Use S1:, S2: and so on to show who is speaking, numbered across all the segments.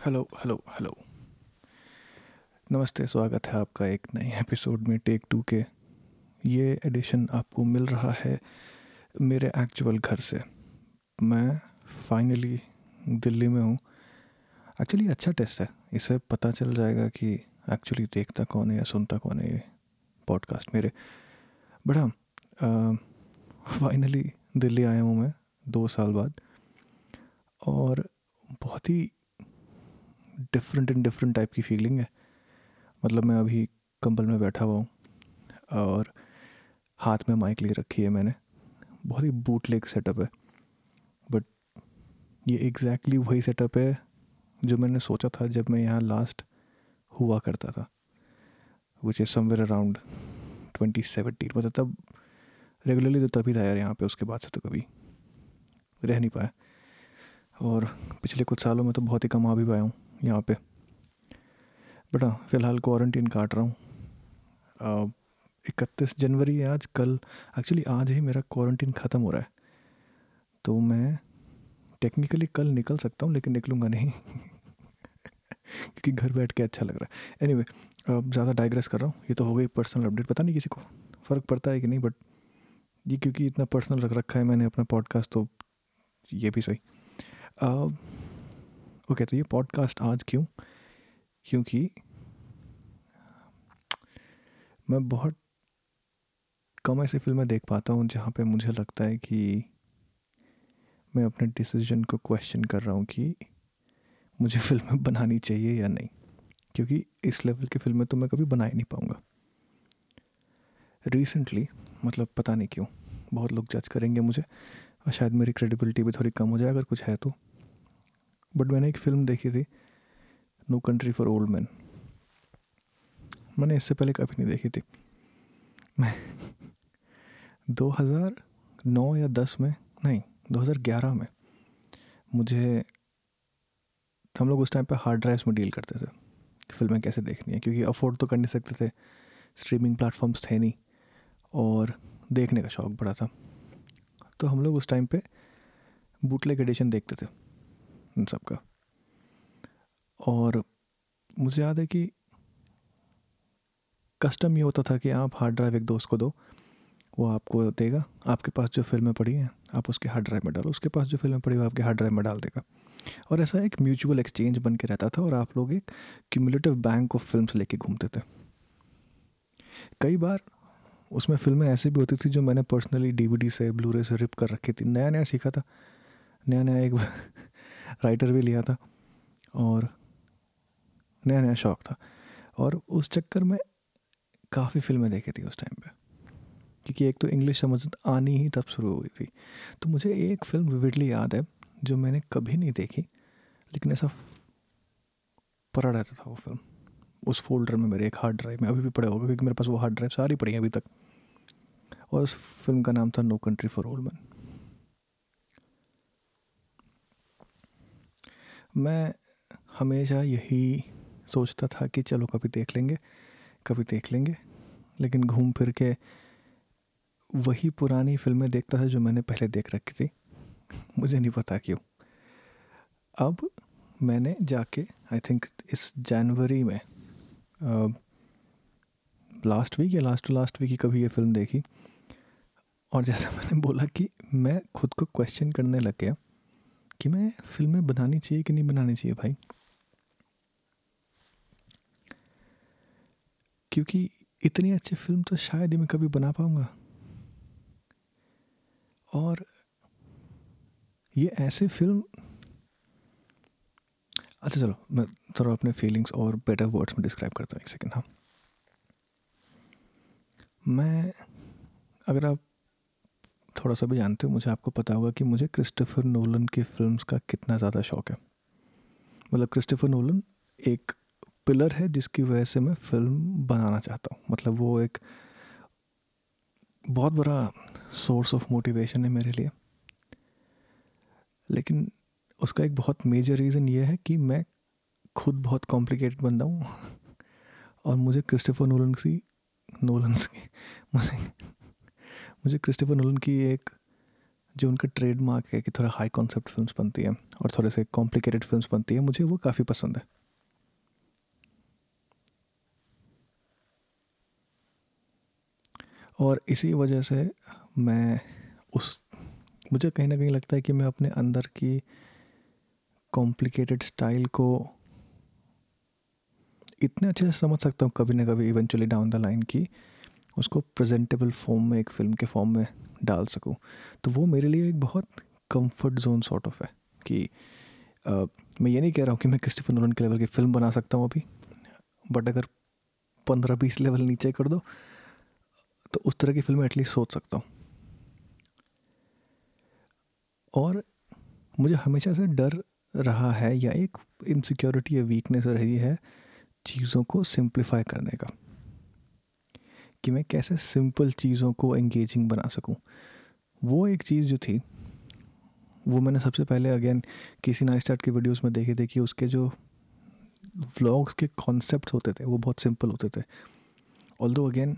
S1: Hello hello hello नमस्ते, स्वागत है आपका एक नए एपिसोड में टेक टू के। ये एडिशन आपको मिल रहा है मेरे एक्चुअल घर से। मैं फाइनली दिल्ली में हूँ। एक्चुअली अच्छा टेस्ट है। इसे पता चल जाएगा कि एक्चुअली देखता कौन है या सुनता कौन है ये पॉडकास्ट मेरे। बट हाँ फाइनली दिल्ली आया हूँ मैं, दो साल बाद। और बहुत ही डिफरेंट एंड डिफरेंट टाइप की फीलिंग है। मतलब मैं अभी कंबल में बैठा हुआ हूँ और हाथ में माइक ले रखी है मैंने। बहुत ही बूट लेग सेटअप है। बट ये एग्जैक्टली exactly वही सेटअप है जो मैंने सोचा था जब मैं यहाँ लास्ट हुआ करता था which is somewhere around twenty seventeen मतलब तब रेगुलरली तो तभी था यार यहाँ पे, उसके बाद से तो कभी रह नहीं पाया। और पिछले कुछ सालों में तो बहुत ही कम आ भी पाया हूँ। यहाँ पे। बट हाँ फ़िलहाल क्वारंटीन काट रहा हूँ। इकतीस जनवरी है आज कल एक्चुअली आज ही मेरा क्वारंटीन ख़त्म हो रहा है। तो मैं टेक्निकली कल निकल सकता हूँ लेकिन निकलूँगा नहीं। क्योंकि घर बैठ के अच्छा लग रहा है। एनी anyway, ज़्यादा डाइग्रेस कर रहा हूँ। ये तो हो गई पर्सनल अपडेट पता नहीं किसी को फ़र्क पड़ता है कि नहीं बट ये क्योंकि इतना पर्सनल रख रखा है मैंने अपना पॉडकास्ट तो ये भी सही। ओके तो ये पॉडकास्ट आज क्यों? क्योंकि मैं बहुत कम ऐसी फ़िल्में देख पाता हूँ जहाँ पे मुझे लगता है कि मैं अपने डिसीज़न को क्वेश्चन कर रहा हूँ कि मुझे फ़िल्में बनानी चाहिए या नहीं। क्योंकि इस लेवल की फ़िल्में तो मैं कभी बना ही नहीं पाऊँगा। रिसेंटली मतलब पता नहीं क्यों, बहुत लोग जज करेंगे मुझे, और शायद मेरी क्रेडिबिलिटी भी थोड़ी कम हो जाए, अगर कुछ है तो। बट मैंने एक फ़िल्म देखी थी no country for old man मैंने इससे पहले कभी नहीं देखी थी। मैं 2009 या 10 में, नहीं 2011 में मुझे, हम लोग उस टाइम पे हार्ड ड्राइव्स में डील करते थे कि फ़िल्में कैसे देखनी है, क्योंकि अफोर्ड तो कर नहीं सकते थे स्ट्रीमिंग प्लेटफॉर्म्स थे नहीं, और देखने का शौक़ बड़ा था। तो हम लोग उस टाइम पे बूटलेग एडिशन देखते थे। इन सब का। और मुझे याद है कि कस्टम ये होता था कि आप हार्ड ड्राइव एक दोस्त को दो, वो आपको देगा, आपके पास जो फ़िल्में पड़ी हैं, आप उसके हार्ड ड्राइव में डालो, उसके पास जो फ़िल्में पड़ी वो आपके हार्ड ड्राइव में डाल देगा। और ऐसा एक म्यूचुअल एक्सचेंज बन के रहता था और आप लोग एक क्यूमुलेटिव बैंक ऑफ़ फ़िल्म लेके घूमते थे। कई बार उसमें फ़िल्में ऐसी भी होती थी जो मैंने पर्सनली डीवीडी से ब्लूरे से रिप कर रखी थी। नया नया सीखा था। नया नया एक राइटर भी लिया था और नया नया शौक़ था। और उस चक्कर में काफ़ी फ़िल्में देखी थी उस टाइम पे। क्योंकि एक तो इंग्लिश समझ आनी ही तब शुरू हुई थी। तो मुझे एक फ़िल्म विविडली याद है, जो मैंने कभी नहीं देखी, लेकिन ऐसा पड़ा रहता था वो फ़िल्म उस फोल्डर में मेरे, एक हार्ड ड्राइव में, अभी भी पड़े होगा क्योंकि मेरे पास वो हार्ड ड्राइव सारी पड़ी हैं अभी तक। और उस फ़िल्म का नाम था no country for old man मैं हमेशा यही सोचता था कि चलो कभी देख लेंगे, कभी देख लेंगे। लेकिन घूम फिर के वही पुरानी फ़िल्में देखता था जो मैंने पहले देख रखी थी। मुझे नहीं पता क्यों। अब मैंने जाके आई थिंक इस जनवरी में लास्ट वीक या लास्ट लास्ट वीक ही कभी ये फ़िल्म देखी। और जैसा मैंने बोला कि मैं खुद को क्वेश्चन करने लग गया। कि मैं फ़िल्में बनानी चाहिए कि नहीं बनानी चाहिए भाई? क्योंकि इतनी अच्छी फ़िल्म तो शायद ही मैं कभी बना पाऊँगा। और ये ऐसे फ़िल्म अच्छा चलो, मैं थोड़ा अपने फीलिंग्स और बेटर वर्ड्स में डिस्क्राइब करता हूँ एक सेकेंड हाँ। मैं, अगर आप थोड़ा सा भी जानते हो, मुझे आपको पता होगा कि मुझे क्रिस्टोफर नोलन की फिल्म्स का कितना ज़्यादा शौक़ है। मतलब क्रिस्टोफर नोलन एक पिलर है जिसकी वजह से मैं फ़िल्म बनाना चाहता हूँ। मतलब वो एक बहुत बड़ा सोर्स ऑफ़ मोटिवेशन है मेरे लिए। लेकिन उसका एक बहुत मेजर रीज़न ये है कि मैं खुद बहुत कॉम्प्लिकेटेड बंदा हूँ। और मुझे क्रिस्टोफर नोलन सी नोलन की, मुझे मुझे क्रिस्टोफर नोलन की एक जो उनका ट्रेडमार्क है कि थोड़ा हाई कॉन्सेप्ट फिल्म्स बनती हैं और थोड़े से कॉम्प्लिकेटेड फिल्म्स बनती हैं, मुझे वो काफ़ी पसंद है। और इसी वजह से मैं उस, मुझे कहीं ना कहीं लगता है कि मैं अपने अंदर की कॉम्प्लिकेटेड स्टाइल को इतने अच्छे से समझ सकता हूँ कभी ना कभी इवेंचुअली डाउन द लाइन की उसको प्रेजेंटेबल फॉर्म में एक फ़िल्म के फॉर्म में डाल सकूँ। तो वो मेरे लिए एक बहुत कंफर्ट जोन सॉर्ट ऑफ़ है कि आ, मैं ये नहीं कह रहा हूँ कि मैं क्रिस्टोफर नोलन के लेवल की फ़िल्म बना सकता हूँ अभी बट अगर पंद्रह बीस लेवल नीचे कर दो तो उस तरह की फ़िल्म एटलीस्ट सोच सकता हूँ। और मुझे हमेशा से डर रहा है या एक इनसिक्योरिटी या वीकनेस रही है चीज़ों को सिंप्लीफाई करने का। कि मैं कैसे सिंपल चीज़ों को एंगेजिंग बना सकूँ। वो एक चीज़ जो थी, वो मैंने सबसे पहले अगेन किसी ना स्टार्ट की वीडियोस में देखे थे कि उसके जो व्लॉग्स के कॉन्सेप्ट होते थे, वो बहुत सिंपल होते थे। ऑल दो अगेन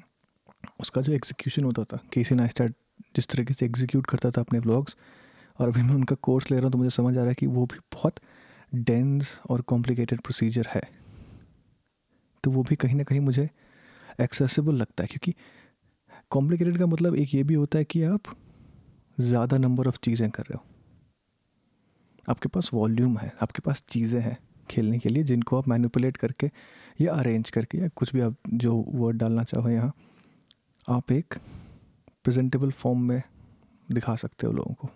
S1: उसका जो एग्जीक्यूशन होता था, केसी ना स्टार्ट जिस तरीके से एग्जीक्यूट करता था अपने व्लॉग्स और अभी मैं उनका कोर्स ले रहा हूँ तो मुझे समझ आ रहा है कि वो भी बहुत डेंस और कॉम्प्लिकेटेड प्रोसीजर है। तो वो भी कहीं ना कहीं मुझे एक्सेसिबल लगता है, क्योंकि कॉम्प्लिकेटेड का मतलब एक ये भी होता है कि आप ज़्यादा नंबर ऑफ़ चीज़ें कर रहे हो। आपके पास वॉल्यूम है, आपके पास चीज़ें हैं खेलने के लिए जिनको आप मैनिपुलेट करके या अरेंज करके या कुछ भी आप जो वर्ड डालना चाहो यहाँ, आप एक प्रेजेंटेबल फॉर्म में दिखा सकते हो लोगों को।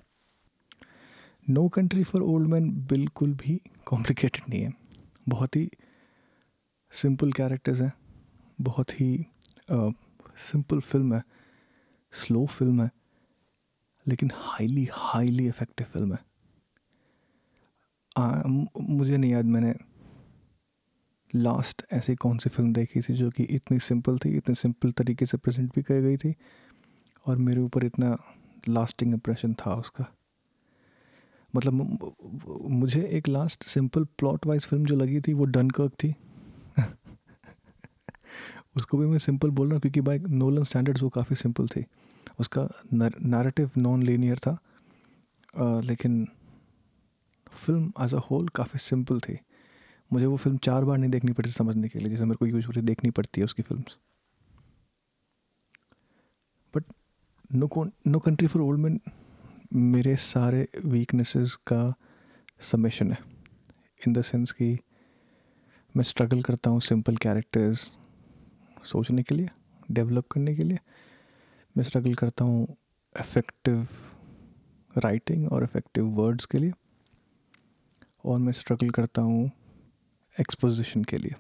S1: No country for old man बिल्कुल भी कॉम्प्लिकेटेड नहीं है। बहुत ही सिंपल कैरेक्टर्स हैं। बहुत ही सिंपल फ़िल्म है स्लो फ़िल्म है लेकिन हाईली हाईली इफ़ेक्टिव फ़िल्म है। आ, मुझे नहीं याद मैंने लास्ट ऐसी कौन सी फ़िल्म देखी थी जो कि इतनी सिंपल थी इतने सिंपल तरीके से प्रेजेंट भी कर गई थी और मेरे ऊपर इतना लास्टिंग इम्प्रेशन था उसका। मतलब मुझे एक last simple plot wise film जो लगी थी वो डनकर्क थी। उसको भी मैं सिंपल बोल रहा हूँ क्योंकि बाई नोलन स्टैंडर्ड्स वो काफ़ी सिंपल थी। उसका नैरेटिव नॉन लीनियर था। आ, लेकिन फ़िल्म एज अ होल काफ़ी सिंपल थी। मुझे वो फ़िल्म चार बार नहीं देखनी पड़ती समझने के लिए जैसे मेरे को यूजली देखनी पड़ती है उसकी film but no no country for old man मेरे सारे वीकनेसेस का समेशन है। इन द सेंस कि मैं स्ट्रगल करता हूँ सिंपल कैरेक्टर्स सोचने के लिए डेवलप करने के लिए मैं स्ट्रगल करता हूँ इफ़ेक्टिव राइटिंग और इफ़ेक्टिव वर्ड्स के लिए और मैं स्ट्रगल करता हूँ एक्सपोजिशन के लिए।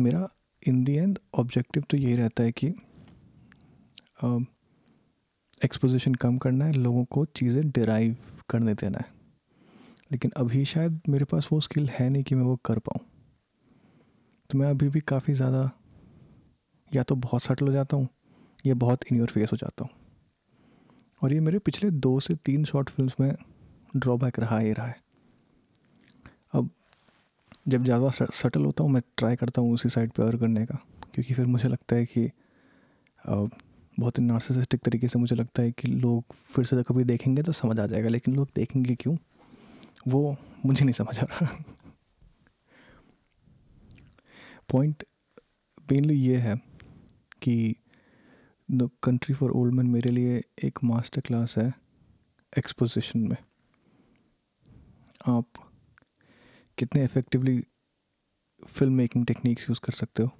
S1: मेरा इन दी एंड ऑब्जेक्टिव तो यही रहता है कि एक्सपोजिशन uh, कम करना है लोगों को चीज़ें डिराइव करने देना है। लेकिन अभी शायद मेरे पास वो स्किल है नहीं कि मैं वो कर पाऊँ। तो मैं अभी भी काफ़ी ज़्यादा या तो बहुत सटल हो जाता हूँ, या बहुत इन योर फेस हो जाता हूँ। और ये मेरे पिछले दो से तीन शॉर्ट फिल्म्स में ड्रॉबैक रहा ही रहा है। अब जब ज़्यादा सटल होता हूँ, मैं ट्राई करता हूँ उसी साइड पे और करने का, क्योंकि फिर मुझे लगता है कि बहुत ही नार्सिसिस्टिक तरीके से मुझे लगता है कि लोग फिर से कभी देखेंगे तो समझ आ जाएगा, लेकिन लोग देखेंगे क्यों? वो मुझे नहीं समझ आ रहा। पॉइंट मेनली ये है कि the country for old man मेरे लिए एक मास्टर क्लास है एक्सपोजिशन में। आप कितने effectively film making techniques use कर सकते हो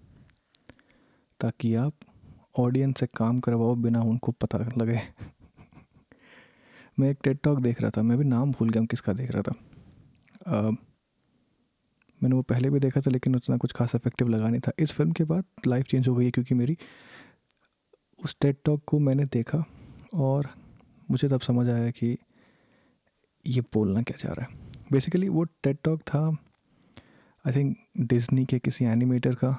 S1: ताकि आप ऑडियंस से काम करवाओ बिना उनको पता लगे। मैं एक टेड टॉक देख रहा था मैं भी नाम भूल गया हूँ किसका देख रहा था। आ, मैंने वो पहले भी देखा था लेकिन उतना कुछ खास इफ़ेक्टिव लगा नहीं था। इस फ़िल्म के बाद लाइफ चेंज हो गई है क्योंकि मेरी उस टेड टॉक को मैंने देखा और मुझे तब समझ आया कि ये बोलना क्या चाह रहा है। बेसिकली वो टेड टॉक था आई थिंक डिज्नी के किसी एनिमेटर का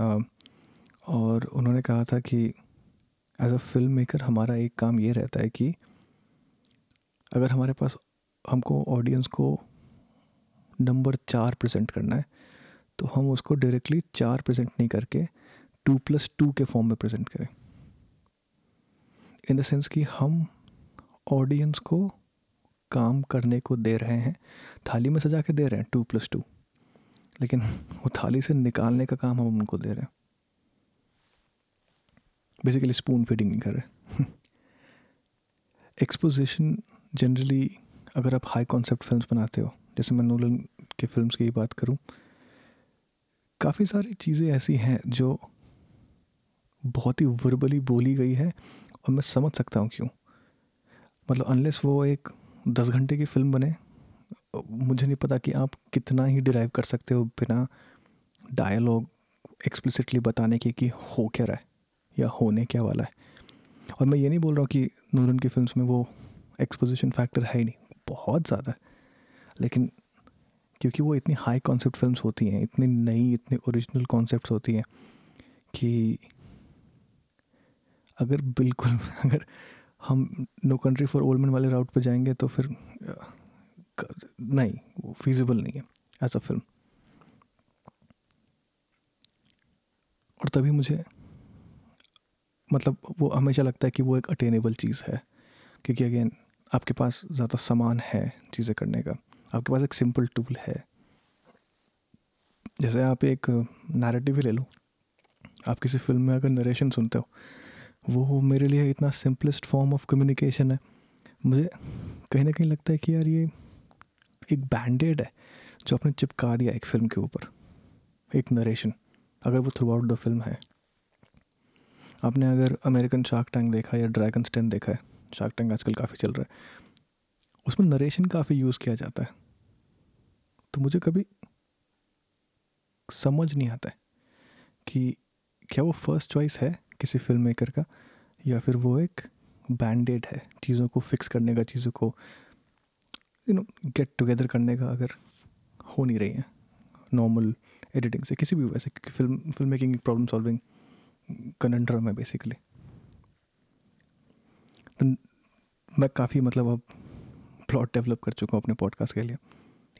S1: आ, और उन्होंने कहा था कि एज अ फ़िल्म मेकर हमारा एक काम ये रहता है कि अगर हमारे पास हमको ऑडियंस को नंबर चार प्रेजेंट करना है तो हम उसको डायरेक्टली चार प्रेजेंट नहीं करके टू प्लस टू के फॉर्म में प्रेजेंट करें। इन द सेंस कि हम ऑडियंस को काम करने को दे रहे हैं, थाली में सजा के दे रहे हैं टू प्लस टू लेकिन वो थाली से निकालने का काम हम उनको दे रहे हैं। बेसिकली स्पून फीडिंग नहीं कर रहे एक्सपोजिशन जनरली अगर आप हाई कॉन्सेप्ट फिल्म्स बनाते हो जैसे मैं नोलन के फिल्म्स की बात करूँ, काफ़ी सारी चीज़ें ऐसी हैं जो बहुत ही वर्बली बोली गई है और मैं समझ सकता हूँ क्यों। मतलब अनलेस वो एक दस घंटे की फ़िल्म बने, मुझे नहीं पता कि आप कितना ही डिराइव कर सकते हो बिना डायलॉग एक्सप्लिसिटली बताने के कि हो क्या रहा है या होने क्या वाला है। और मैं ये नहीं बोल रहा हूँ कि नूरन की फिल्म्स में वो एक्सपोजिशन फैक्टर है ही नहीं, बहुत ज़्यादा है। लेकिन क्योंकि वो इतनी हाई कॉन्सेप्ट फिल्म्स होती हैं, इतनी नई, इतनी ओरिजिनल कॉन्सेप्ट होती हैं कि अगर बिल्कुल अगर हम no country for old man वाले राउट पे जाएँगे तो फिर नहीं, वो फिजिबल नहीं है एज अ फ़िल्म और तभी मुझे मतलब वो हमेशा लगता है कि वो एक अटेनेबल चीज़ है, क्योंकि अगेन आपके पास ज़्यादा सामान है चीज़ें करने का। आपके पास एक सिंपल टूल है। जैसे आप एक नैरेटिव ही ले लो। आप किसी फ़िल्म में अगर नरेशन सुनते हो, वो मेरे लिए इतना सिंपलेस्ट फॉर्म ऑफ़ कम्युनिकेशन है। मुझे कहीं ना कहीं लगता है कि यार ये एक बैंडेड है, जो आपने चिपका दिया एक फ़िल्म के ऊपर, एक नरेशन अगर वो थ्रू आउट द फ़िल्म है। आपने अगर अमेरिकन शार्क टैंक देखा या ड्रैगन स्टेन देखा है शार्क टैंक आजकल काफ़ी चल रहा है। उसमें नरेशन काफ़ी यूज़ किया जाता है। तो मुझे कभी समझ नहीं आता है कि क्या वो फ़र्स्ट चॉइस है किसी फ़िल्म मेकर का, या फिर वो एक बैंडेड है चीज़ों को फिक्स करने का, चीज़ों को यू नो गेट टुगेदर करने का अगर हो नहीं रही है नॉर्मल एडिटिंग से, किसी भी वजह से, क्योंकि film film making problem solving conundrum है बेसिकली तो मैं काफ़ी मतलब अब प्लॉट डेवलप कर चुका हूँ अपने पॉडकास्ट के लिए,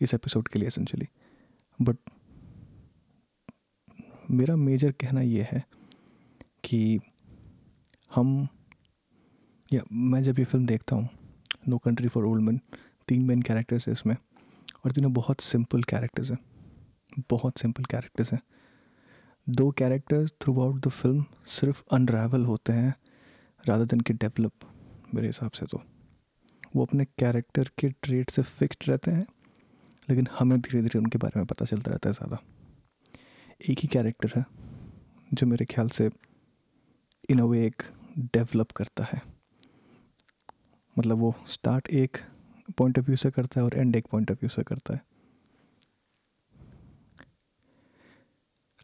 S1: इस एपिसोड के लिए एसेंशली बट मेरा मेजर कहना ये है कि हम, या मैं जब ये फ़िल्म देखता हूँ no country for old man तीन मेन कैरेक्टर्स हैं इसमें, और तीनों बहुत सिंपल कैरेक्टर्स हैं, बहुत सिंपल कैरेक्टर्स हैं. दो characters throughout the film सिर्फ़ अनरावल होते हैं राधा दिन के डेवलप मेरे हिसाब से तो. वो अपने कैरेक्टर के ट्रेड से फिक्स्ड रहते हैं, लेकिन हमें धीरे धीरे उनके बारे में पता चलता रहता है ज़्यादा। एक ही कैरेक्टर है, जो मेरे ख्याल से इन अ वे एक डेवलप करता है। मतलब वो स्टार्ट एक पॉइंट ऑफ़ व्यू से करता है और एंड एक पॉइंट ऑफ़ व्यू से करता है।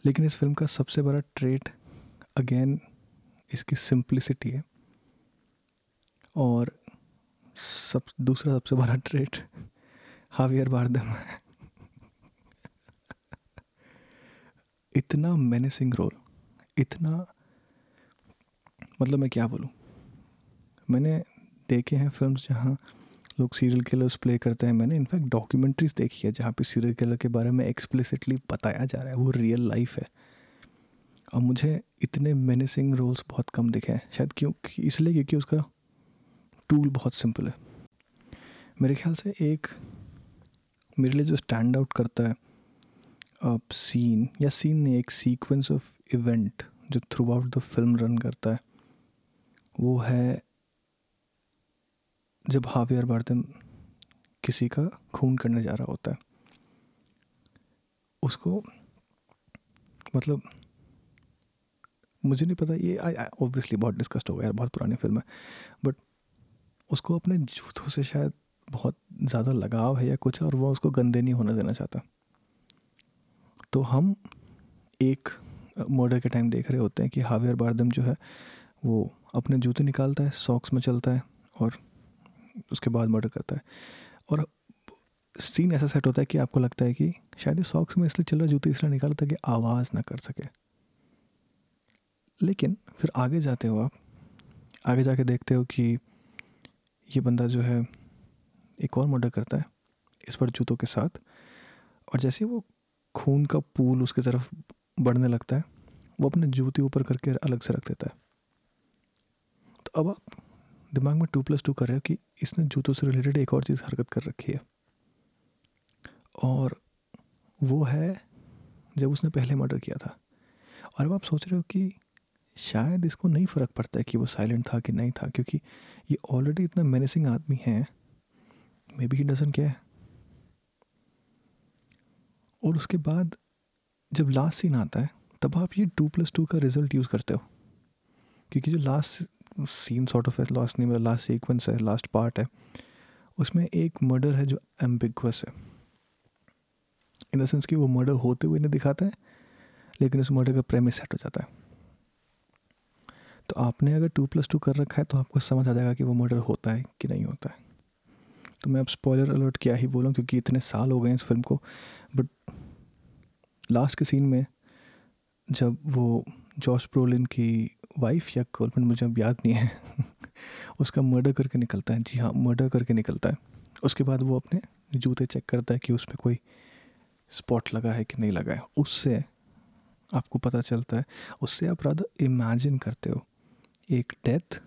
S1: लेकिन इस फ़िल्म का सबसे बड़ा ट्रेट अगेन इसकी सिंप्लिसिटी है और सब, दूसरा सबसे बड़ा ट्रेट हावियर बारदम है। इतना मैनेसिंग रोल इतना मतलब मैं क्या बोलूँ? मैंने देखे हैं फिल्म्स जहाँ लोग सीरियल किलर्स प्ले करते हैं। मैंने इनफैक्ट डॉक्यूमेंट्रीज देखी है जहाँ पे सीरियल किलर के बारे में एक्सप्लिसिटली बताया जा रहा है। वो रियल लाइफ है। और मुझे इतने मैनेसिंग रोल्स बहुत कम दिखे हैं। शायद क्योंकि इसलिए क्योंकि उसका टूल बहुत सिंपल है। मेरे ख्याल से एक मेरे लिए जो स्टैंड आउट करता है अब सीन या सीन नहीं, एक सीक्वेंस ऑफ़ इवेंट जो throughout the film run करता है, वो है जब हावियर बारदम किसी का खून करने जा रहा होता है। उसको मतलब मुझे नहीं पता, ये आई ऑब्वियसली बहुत डिस्कस्ड हो गया यार, बहुत पुरानी फ़िल्म है बट उसको अपने जूतों से शायद बहुत ज़्यादा लगाव है या कुछ और वो उसको गंदे नहीं होने देना चाहता। तो हम एक मर्डर के टाइम देख रहे होते हैं कि हावियर बारदम जो है, वो अपने जूते निकालता है, सॉक्स में चलता है और उसके बाद मर्डर करता है। और सीन ऐसा सेट होता है कि आपको लगता है कि शायद सॉक्स में इसलिए चल रहा जूते इसलिए निकालता कि आवाज़ ना कर सके। लेकिन फिर आगे जाते हो आप, आगे जाके देखते हो कि ये बंदा जो है, एक और मर्डर करता है, इस पर जूतों के साथ। और जैसे वो खून का पूल उसकी तरफ़ बढ़ने लगता है, वो अपने जूते ऊपर करके अलग से रख देता है। तो अब आप दिमाग में टू प्लस टू कर रहे हो कि इसने जूतों से रिलेटेड एक और चीज़ हरकत कर रखी है। और वो है, जब उसने पहले मर्डर किया था। और अब आप सोच रहे हो कि शायद इसको नहीं फ़र्क पड़ता है कि वो साइलेंट था कि नहीं था, क्योंकि ये ऑलरेडी इतना मैनेसिंग आदमी है। मे बी ही डजन क्या है और उसके बाद जब लास्ट सीन आता है, तब आप ये टू प्लस टू का रिज़ल्ट यूज़ करते हो। क्योंकि जो लास्ट सीन सॉर्ट ऑफ़ है लास्ट नहीं मतलब लास्ट सीक्वेंस है लास्ट पार्ट है, उसमें एक मर्डर है जो एम्बिगस है। इन द सेंस कि वो मर्डर होते हुए नहीं दिखाता है, लेकिन उस मर्डर का प्रेमिस सेट हो जाता है। तो आपने अगर टू प्लस टू कर रखा है तो आपको समझ आ जाएगा कि वो मर्डर होता है कि नहीं होता है। तो मैं अब स्पॉयलर अलर्ट क्या ही बोलूँ, क्योंकि इतने साल हो गए इस फ़िल्म को। बट लास्ट के सीन में जब वो जॉर्ज प्रोलिन की वाइफ या गर्लफ्रेंड मुझे अब याद नहीं है, उसका मर्डर करके निकलता है। जी हाँ मर्डर करके निकलता है। उसके बाद वो अपने जूते चेक करता है कि उस पर कोई स्पॉट लगा है कि नहीं लगा है। उससे आपको पता चलता है, उससे आप रादर इमेजिन करते हो एक डेथ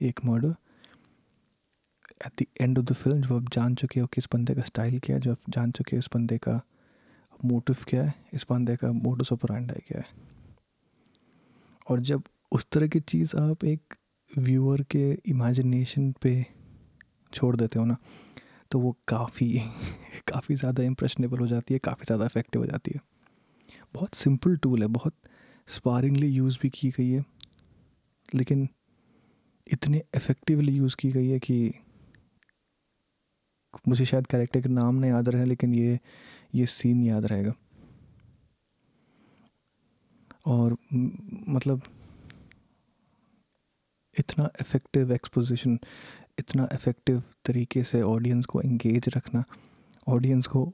S1: एक murder at the end of the film जब आप जान चुके हो कि इस बंदे का स्टाइल क्या है, जब आप जान चुके हो इस बंदे का मोटिव क्या है, इस बंदे का मोटस ऑपरेंडी क्या है. और जब उस तरह की चीज़ आप एक व्यूअर के इमेजिनेशन पे छोड़ देते हो ना तो वो काफ़ी काफ़ी ज़्यादा इम्प्रेशनेबल हो जाती है, काफ़ी ज़्यादा इफ़ेक्टिव हो जाती है. बहुत सिंपल टूल है, बहुत स्पारिंगली यूज़ भी की गई है. लेकिन इतने इफ़ेक्टिवली यूज़ की गई है कि मुझे शायद कैरेक्टर के नाम नहीं याद रहे, लेकिन ये ये सीन याद रहेगा। और मतलब इतना इफ़ेक्टिव एक्सपोजिशन इतना इफ़ेक्टिव तरीके से ऑडियंस को इंगेज रखना ऑडियंस को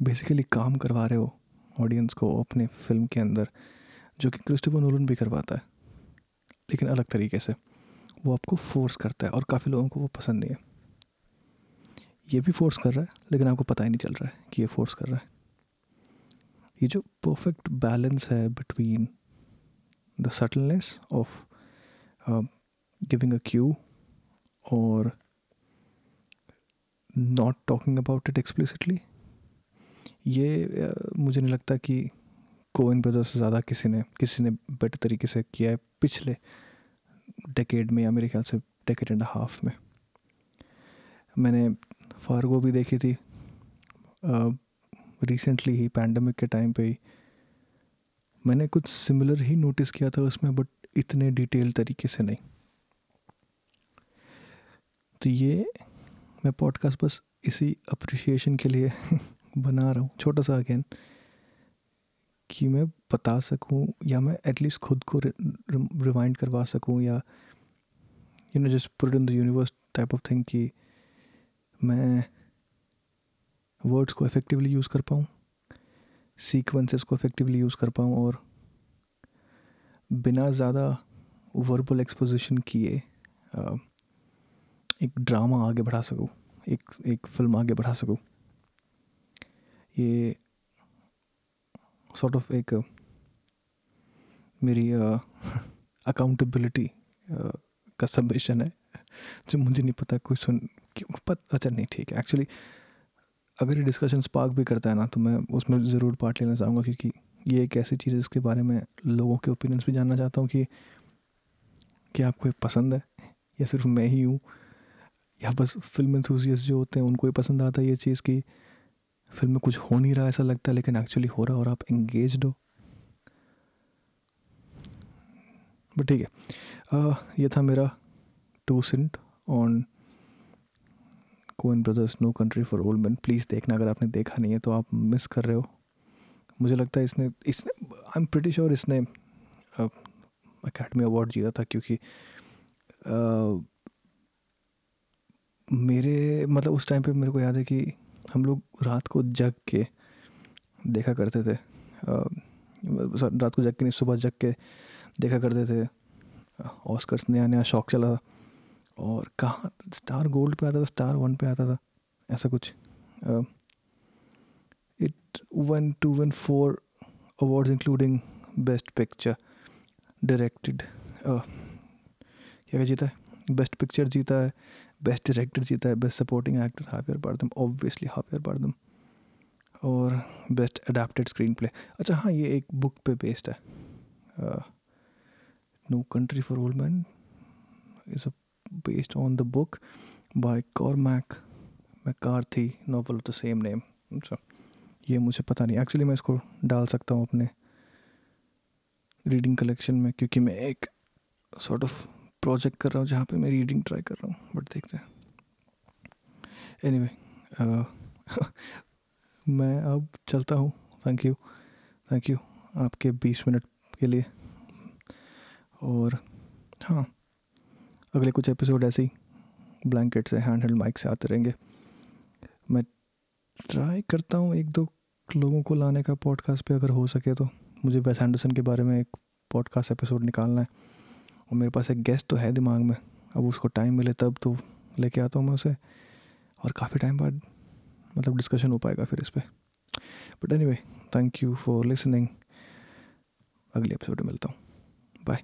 S1: बेसिकली काम करवा रहे हो ऑडियंस को अपने फ़िल्म के अंदर, जो कि क्रिस्टोफर नोलन भी करवाता है। लेकिन अलग तरीके से। वो आपको फोर्स करता है और काफ़ी लोगों को वो पसंद नहीं है। ये भी फोर्स कर रहा है, लेकिन आपको पता ही नहीं चल रहा है कि ये फोर्स कर रहा है। ये जो परफेक्ट बैलेंस है between the subtleness of giving a cue और not talking about it explicitly ये मुझे नहीं लगता कि कोइन ब्रदर से ज़्यादा किसी ने किसी ने बेटर तरीके से किया है पिछले डेकेड में या मेरे ख्याल से डेकेड एंड हाफ़ में। मैंने फार्गो भी देखी थी। रिसेंटली ही पैंडमिक के टाइम पे ही। मैंने कुछ सिमिलर ही नोटिस किया था उसमें बट इतने डिटेल तरीके से नहीं। तो ये मैं पॉडकास्ट बस इसी अप्रिशिएशन के लिए बना रहा हूँ। छोटा सा अगेन कि मैं बता सकूँ या मैं एटलीस्ट खुद को रिमाइंड करवा सकूँ या you know just put in the universe type of thing कि मैं वर्ड्स को इफ़ेक्टिवली यूज़ कर पाऊँ सीक्वेंसेस को इफ़ेक्टिवली यूज़ कर पाऊँ और बिना ज़्यादा वर्बल एक्सपोजिशन किए एक ड्रामा आगे बढ़ा सकूँ, एक एक फ़िल्म आगे बढ़ा सकूँ। ये सॉर्ट ऑफ़ एक मेरी अकाउंटेबिलिटी का सबमिशन है जो मुझे नहीं पता कोई सुन क्यों पत, अच्छा नहीं ठीक है एक्चुअली अगर ये डिस्कशन स्पार्क भी करता है ना तो मैं उसमें ज़रूर पार्ट लेना चाहूँगा क्योंकि ये एक ऐसी चीज़ है जिसके बारे में लोगों के ओपिनियंस भी जानना चाहता हूँ कि क्या आपको ये पसंद है या सिर्फ़ मैं ही हूँ या बस फ़िल्म इंथूजियस जो होते हैं उनको ही पसंद आता है ये चीज़ कि फ़िल्म में कुछ हो नहीं रहा ऐसा लगता है लेकिन एक्चुअली हो रहा और आप इंगेज हो। बट ठीक है। ये था मेरा two cent on Coen brothers no country for old man please देखना अगर आपने देखा नहीं है तो आप मिस कर रहे हो। मुझे लगता है इसने इसने आई एम प्रिटी श्योर इसने अकेडमी अवार्ड जीता था क्योंकि uh, मेरे मतलब उस टाइम पे मेरे को याद है कि हम लोग रात को जग के देखा करते थे। रात को जग के नहीं, सुबह जग के देखा करते थे। ऑस्कर्स नया नया शौक चला। था और कहाँ स्टार गोल्ड पे आता था, स्टार वन पे आता था, ऐसा कुछ। It won two one four award including best picture directed क्या क्या जीता है? बेस्ट पिक्चर जीता है बेस्ट डायरेक्टर जीता है best supporting actor Javier Bardem obviously Javier Bardem, और बेस्ट अडेप्टेड स्क्रीन प्ले अच्छा हाँ ये एक बुक पे बेस्ड है। No country for old man is based on the book by Cor Cormac McCarthy novel of the same name अच्छा ये मुझे पता नहीं। एक्चुअली मैं इसको डाल सकता हूँ अपने रीडिंग कलेक्शन में, क्योंकि मैं एक सॉर्ट ऑफ़ प्रोजेक्ट कर रहा हूँ जहाँ पे मैं रीडिंग ट्राई कर रहा हूँ बट देखते हैं। एनीवे anyway, uh, मैं अब चलता हूँ। थैंक यू थैंक यू आपके बीस मिनट के लिए। और हाँ अगले कुछ एपिसोड ऐसे ही ब्लैंकेट से हैंड हेल्ड माइक से आते रहेंगे। मैं ट्राई करता हूँ एक दो लोगों को लाने का पॉडकास्ट पे अगर हो सके तो। मुझे वेस एंडरसन के बारे में एक पॉडकास्ट एपिसोड निकालना है। और मेरे पास एक गेस्ट तो है दिमाग में। अब उसको टाइम मिले तब तो लेके आता हूँ मैं उसे। और काफ़ी टाइम बाद मतलब डिस्कशन हो पाएगा फिर इस पर but anyway thank you for listening अगले एपिसोड में मिलता हूँ। बाय